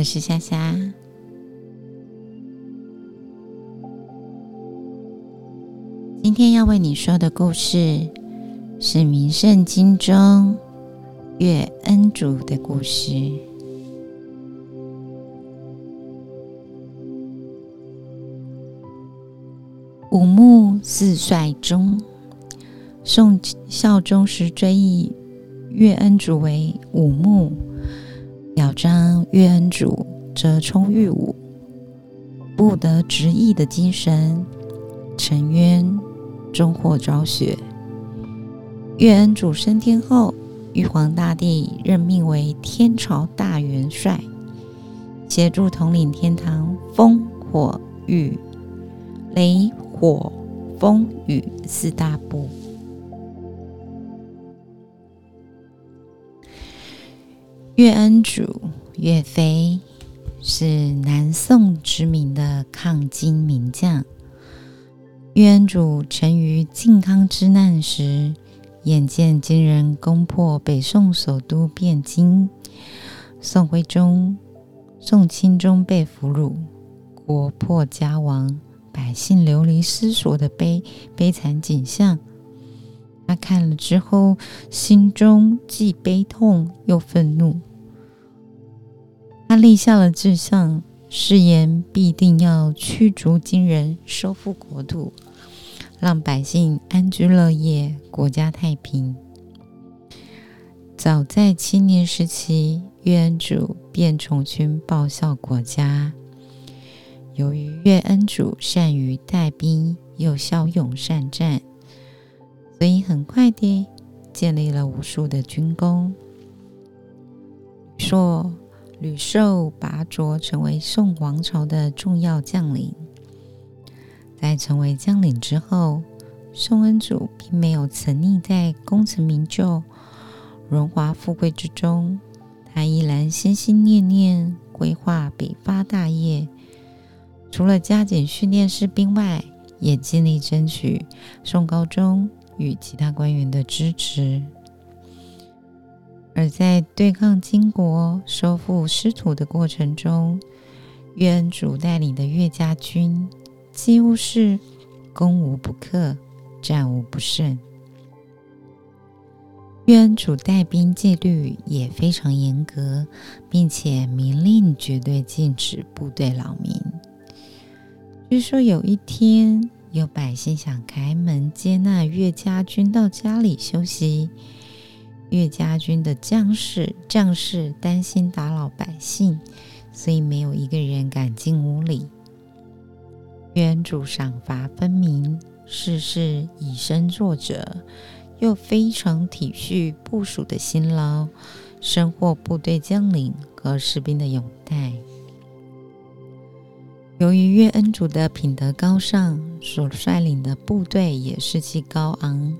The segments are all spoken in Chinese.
我是夏夏。今天要为你说的故事是《名圣经》中月恩主的故事。五穆四帅中，宋孝宗时追忆岳恩主为五穆。表彰岳恩主折冲御武，不得执意的精神，沉冤终获昭雪。岳恩主升天后，玉皇大帝任命为天朝大元帅，协助统领天堂风火雨雷火风雨四大部。岳恩主岳飞是南宋知名的抗金名将。岳恩主曾于靖康之难时，眼见金人攻破北宋首都汴京，宋徽宗、宋钦宗被俘虏，国破家亡，百姓流离失所的悲悲惨景象，他看了之后，心中既悲痛又愤怒。他立下了志向，誓言必定要驱逐金人，收复国土，让百姓安居乐业，国家太平。早在青年时期，岳恩主便从军报效国家。由于岳恩主善于带兵，又骁勇善战，所以很快地建立了无数的军功。说。屡受拔擢，成为宋王朝的重要将领。在成为将领之后，宋恩祖并没有沉溺在功成名就、荣华富贵之中，他依然心心念念规划北伐大业。除了加紧训练士兵外，也尽力争取宋高宗与其他官员的支持。而在对抗金国、收复失土的过程中，岳恩主带领的岳家军几乎是攻无不克、战无不胜。岳恩主带兵纪律也非常严格，并且明令绝对禁止部队扰民。据说有一天，有百姓想开门接纳岳家军到家里休息。岳家军的将士将士担心打扰百姓，所以没有一个人敢进屋里。岳主赏罚分明，事事以身作则，又非常体恤部属的辛劳，深获部队将领和士兵的拥戴。由于岳恩主的品德高尚，所率领的部队也士气高昂，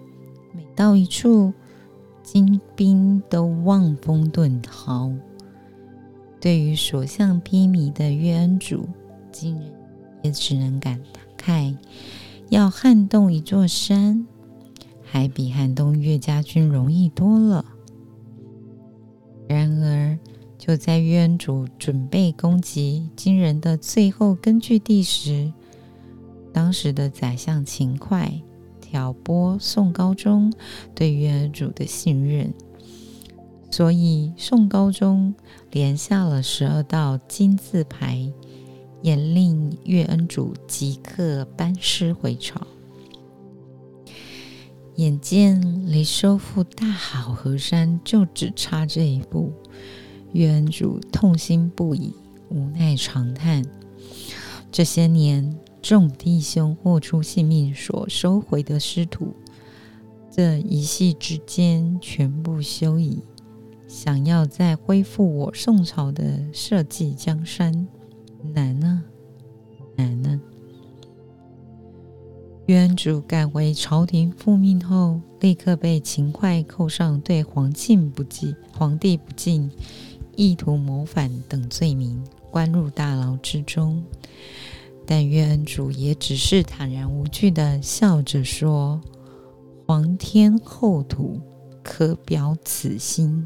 每到一处。金兵都望风遁逃。对于所向披靡的岳恩主，金人也只能感慨：要撼动一座山，还比撼动岳家军容易多了。然而，就在岳恩主准备攻击金人的最后根据地时，当时的宰相秦桧。挑拨宋高宗对岳恩主的信任，所以宋高宗连下了十二道金字牌，严令岳恩主即刻班师回朝。眼见离收复大好河山就只差这一步，岳恩主痛心不已，无奈长叹：这些年。众弟兄豁出性命所收回的师徒，这一夕之间全部休矣。想要再恢复我宋朝的社稷江山，难啊，难啊！渊主赶回朝廷复命后，立刻被秦桧扣上对皇庆不敬、皇帝不敬、意图谋反等罪名，关入大牢之中。但岳恩主也只是坦然无惧的笑着说：“皇天厚土，可表此心。”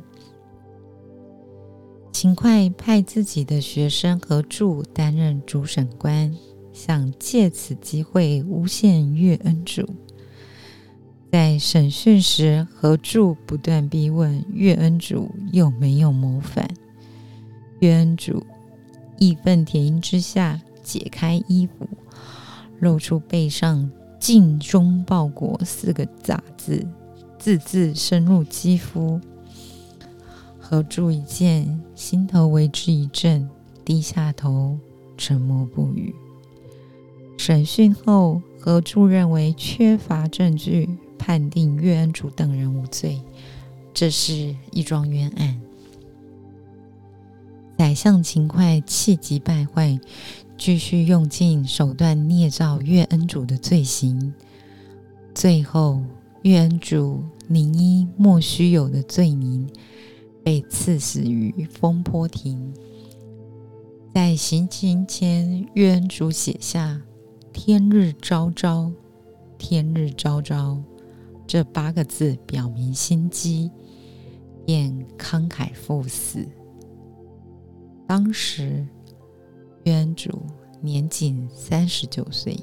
勤快派自己的学生何柱担任主审官，想借此机会诬陷岳恩主。在审讯时，何柱不断逼问岳恩主有没有谋反。岳恩主义愤填膺之下，解开衣服，露出背上“尽忠报国”四个大字，字字深入肌肤。何柱一见，心头为之一震，低下头，沉默不语。审讯后，何柱认为缺乏证据。判定岳恩主等人无罪，这是一桩冤案。宰相秦桧气急败坏，继续用尽手段捏造岳恩主的罪行。最后，岳恩主宁依莫须有的罪名，被赐死于风波亭。在行刑前，岳恩主写下“天日昭昭，天日昭昭”。这八个字表明心机，便慷慨赴死。当时渊主年仅三十九岁。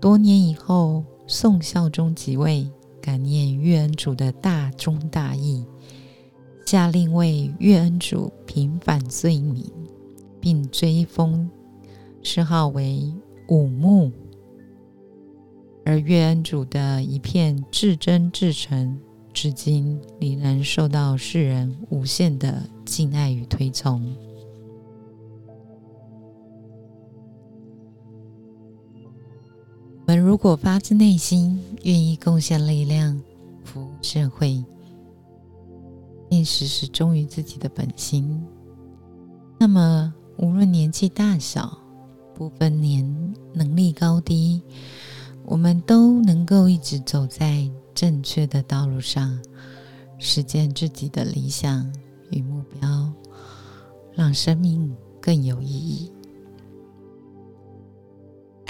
多年以后，宋孝宗即位，感念岳恩主的大忠大义，下令为岳恩主平反罪名，并追封谥号为武穆。而岳恩主的一片至真至诚，至今仍然受到世人无限的敬爱与推崇。我们如果发自内心愿意贡献力量，服务社会，并时时忠于自己的本心，那么无论年纪大小，不分年能力高低。我们都能够一直走在正确的道路上，实现自己的理想与目标，让生命更有意义。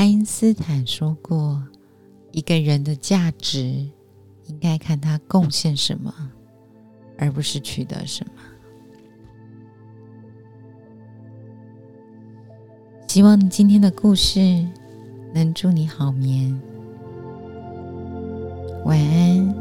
爱因斯坦说过：“一个人的价值应该看他贡献什么，而不是取得什么。”希望今天的故事能祝你好眠。晚安。